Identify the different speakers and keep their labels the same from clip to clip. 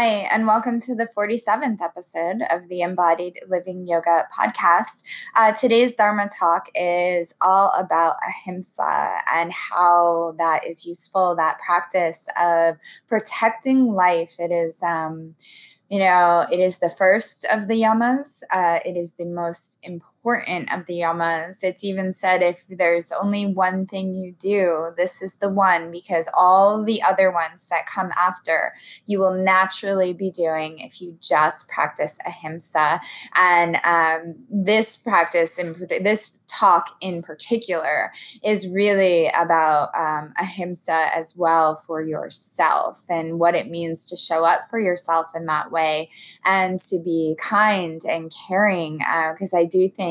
Speaker 1: Hi, and welcome to the 47th episode of the Embodied Living Yoga podcast. Uh, today's Dharma talk is all about ahimsa and how that is useful, that practice of protecting life. It is. Um, you know, it is the first of the yamas. Uh, it is the most important important of the yamas. It's even said if there's only one thing you do, this is the one because all the other ones that come after you will naturally be doing if you just practice ahimsa. And um, this practice, in this talk in particular is really about um, ahimsa as well for yourself and what it means to show up for yourself in that way and to be kind and caring. Because uh, I do think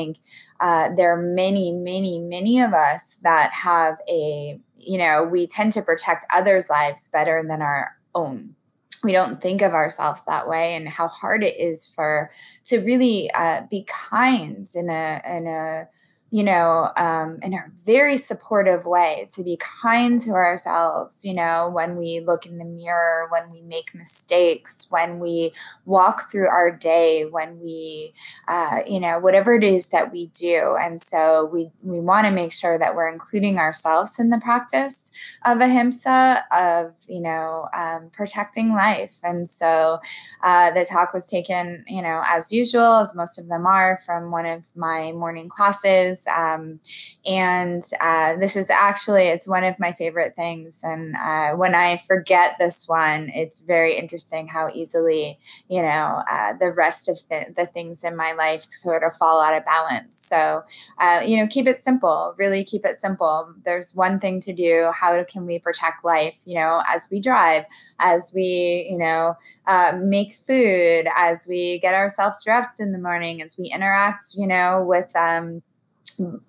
Speaker 1: uh, there are many, many, many of us that have a, you know, we tend to protect others' lives better than our own. We don't think of ourselves that way and how hard it is for to really uh, be kind in a in a you know, um, in a very supportive way, to be kind to ourselves, you know, when we look in the mirror, when we make mistakes, when we walk through our day, when we, uh, you know, whatever it is that we do. And so we, we want to make sure that we're including ourselves in the practice of ahimsa, of, you know, um, protecting life. And so uh, the talk was taken, you know, as usual, as most of them are, from one of my morning classes um, and uh, this is actually it's one of my favorite things. And uh, when I forget this one, it's very interesting how easily you know uh, the rest of the, the, things in my life sort of fall out of balance. So uh, you know, keep it simple. Really keep it simple. There's one thing to do. How can we protect life? You know, as we drive, as we you know uh, make food, as we get ourselves dressed in the morning, as we interact, you know, with um,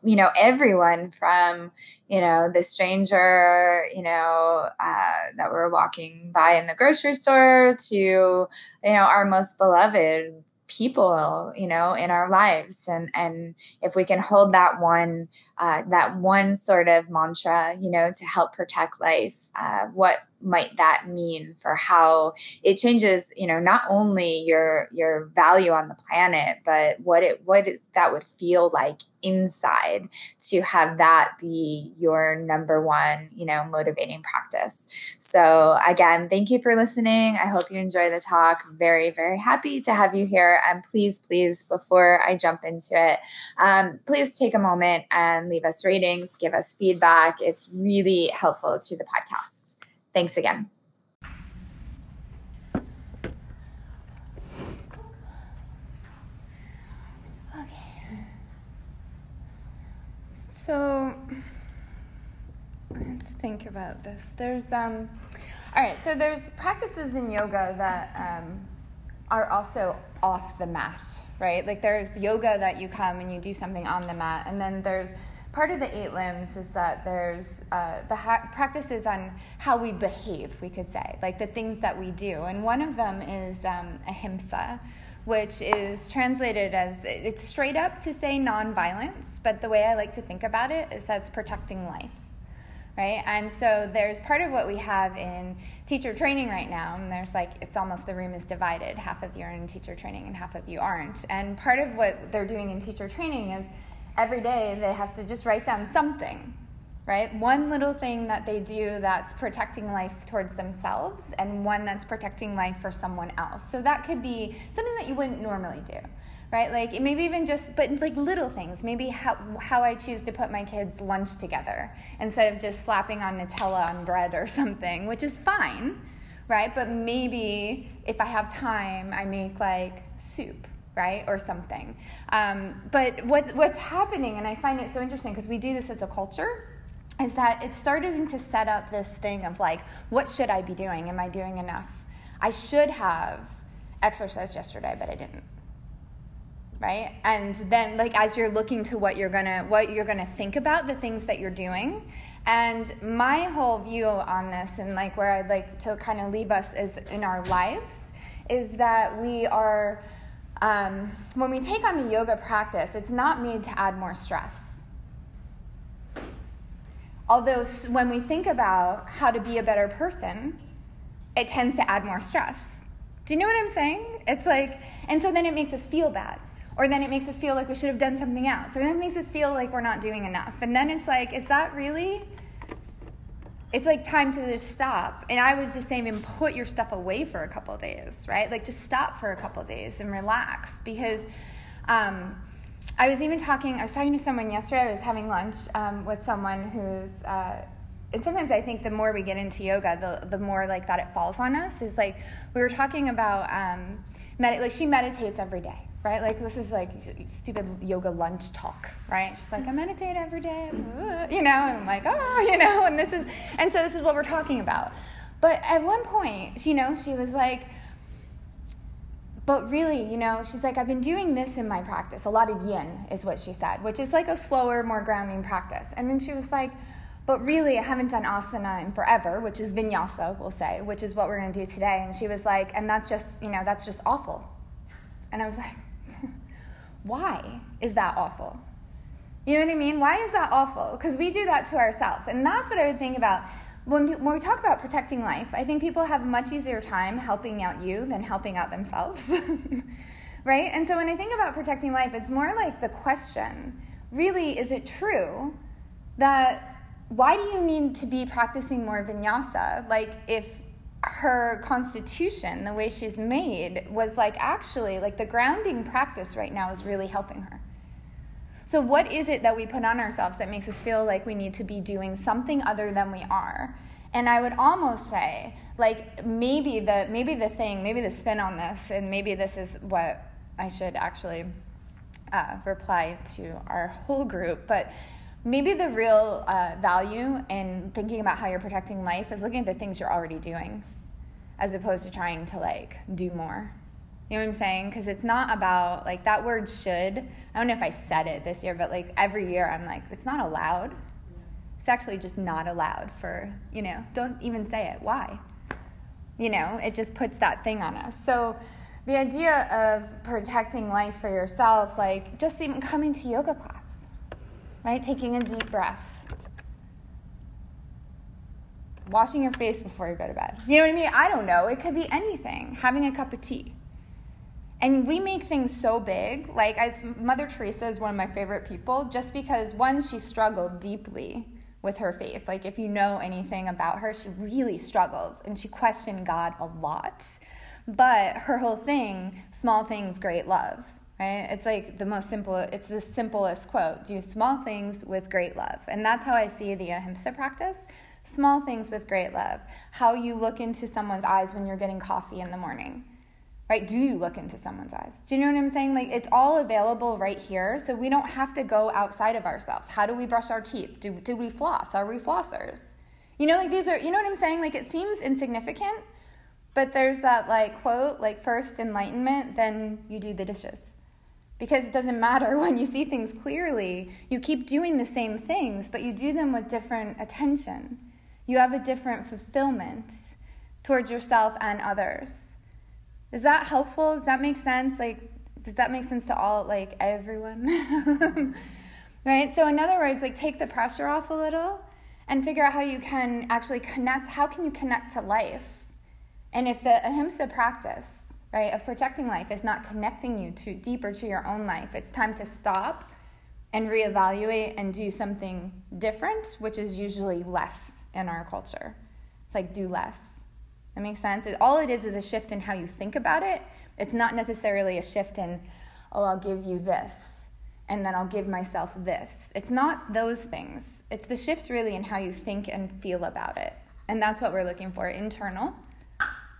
Speaker 1: you know everyone from you know the stranger you know uh, that we're walking by in the grocery store to you know our most beloved people you know in our lives. And and if we can hold that one uh, that one sort of mantra you know to help protect life uh, what might that mean for how it changes you know not only your your value on the planet but what it what it, that would feel like inside to have that be your number one you know motivating practice. So again thank you for listening. I hope you enjoy the talk. Very very happy to have you here. And please please before i jump into it um, please take a moment and leave us ratings give us feedback. It's really helpful to the podcast Thanks again.
Speaker 2: Okay. So let's think about this. There's um all right, so there's practices in yoga that um, are also off the mat, right? Like there's yoga that you come and you do something on the mat, and then there's part of the eight limbs is that there's uh, practices on how we behave, we could say, like the things that we do. And one of them is um, ahimsa, which is translated as it's straight up to say nonviolence, but the way I like to think about it is that's protecting life. Right? And so there's part of what we have in teacher training right now, and there's like, it's almost the room is divided. Half of you are in teacher training and half of you aren't. And part of what they're doing in teacher training is every day they have to just write down something, right? One little thing that they do that's protecting life towards themselves, and one that's protecting life for someone else. So that could be something that you wouldn't normally do, right? Like maybe even just, but like little things. Maybe how, how I choose to put my kids' lunch together instead of just slapping on Nutella on bread or something, which is fine, right? But maybe if I have time, I make like soup right? Or something. Um, but what, what's happening and i find it so interesting because we do this as a culture is that it's starting to set up this thing of like what should i be doing? Am i doing enough? I should have exercised yesterday but i didn't. Right? And then like as you're looking to what you're gonna what you're gonna think about the things that you're doing and my whole view on this and like where i'd like to kind of leave us is in our lives is that we are um, when we take on the yoga practice, it's not made to add more stress. Although, when we think about how to be a better person, it tends to add more stress Do you know what I'm saying? It's like, and so then it makes us feel bad. Or then it makes us feel like we should have done something else. Or then it makes us feel like we're not doing enough. And then it's like, is that really? It's like time to just stop. And I was just saying, and put your stuff away for a couple days, right? Like just stop for a couple days and relax because um, I was even talking, I was talking to someone yesterday, I was having lunch um, with someone who's, uh, and sometimes I think the more we get into yoga, the, the more like that it falls on us is like, we were talking about, um, med- like she meditates every day, right? Like this is like stupid yoga lunch talk, right? She's like, I meditate every day, you know, and I'm like, oh, you know, and this is, and so this is what we're talking about. But at one point, you know, she was like, but really, you know, she's like, I've been doing this in my practice. A lot of yin is what she said, which is like a slower, more grounding practice. And then she was like, but really, I haven't done asana in forever, which is vinyasa, we'll say, which is what we're going to do today. And she was like, and that's just, you know, that's just awful. And I was like, why is that awful? You know what I mean? Why is that awful? Because we do that to ourselves. And that's what I would think about when, when we talk about protecting life, I think people have a much easier time helping out you than helping out themselves. right? And so when I think about protecting life, it's more like the question really, is it true that why do you need to be practicing more vinyasa? Like, if her constitution, the way she's made, was like actually like the grounding practice right now is really helping her. So, what is it that we put on ourselves that makes us feel like we need to be doing something other than we are? And I would almost say, like maybe the maybe the thing, maybe the spin on this, and maybe this is what I should actually uh, reply to our whole group, but maybe the real uh, value in thinking about how you're protecting life is looking at the things you're already doing, as opposed to trying to like do more. You know what I'm saying? Because it's not about like that word should. I don't know if I said it this year, but like every year I'm like, it's not allowed. It's actually just not allowed for, you know, don't even say it. Why? You know, it just puts that thing on us. So the idea of protecting life for yourself, like just even coming to yoga class, right? Taking a deep breath, washing your face before you go to bed. You know what I mean? I don't know. It could be anything. Having a cup of tea and we make things so big. Like Mother Teresa is one of my favorite people, just because one, she struggled deeply with her faith. Like if you know anything about her, she really struggled and she questioned God a lot. But her whole thing, small things, great love. Right? It's like the most simple, it's the simplest quote do small things with great love. And that's how I see the ahimsa practice small things with great love. How you look into someone's eyes when you're getting coffee in the morning right? Do you look into someone's eyes? Do you know what I'm saying? Like it's all available right here, so we don't have to go outside of ourselves. How do we brush our teeth? Do, do we floss? Are we flossers? You know, like these are, you know what I'm saying? Like it seems insignificant, but there's that like quote, like first enlightenment, then you do the dishes. Because it doesn't matter when you see things clearly, you keep doing the same things, but you do them with different attention. You have a different fulfillment towards yourself and others. Is that helpful? Does that make sense? Like, does that make sense to all, like, everyone? right? So, in other words, like, take the pressure off a little and figure out how you can actually connect. How can you connect to life? And if the ahimsa practice, right, of protecting life is not connecting you to deeper to your own life, it's time to stop and reevaluate and do something different, which is usually less in our culture. It's like do less. That makes sense? It, all it is is a shift in how you think about it. It's not necessarily a shift in, oh, I'll give you this, and then I'll give myself this. It's not those things. It's the shift really in how you think and feel about it. And that's what we're looking for internal,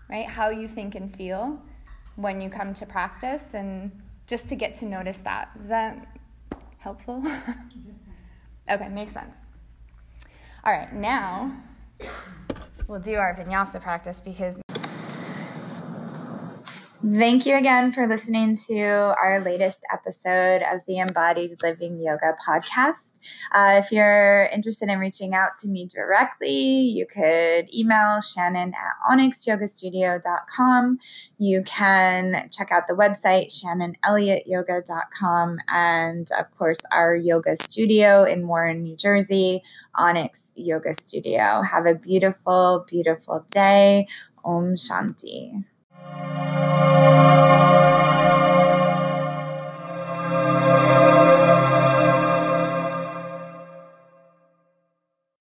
Speaker 2: right? How you think and feel when you come to practice, and just to get to notice that. Is that helpful? okay, makes sense. All right, now we'll do our vinyasa practice because
Speaker 1: Thank you again for listening to our latest episode of the Embodied Living Yoga podcast. Uh, if you're interested in reaching out to me directly, you could email Shannon at onyxyogastudio.com. You can check out the website, shannonelliottyoga.com, and of course, our yoga studio in Warren, New Jersey, Onyx Yoga Studio. Have a beautiful, beautiful day. Om Shanti.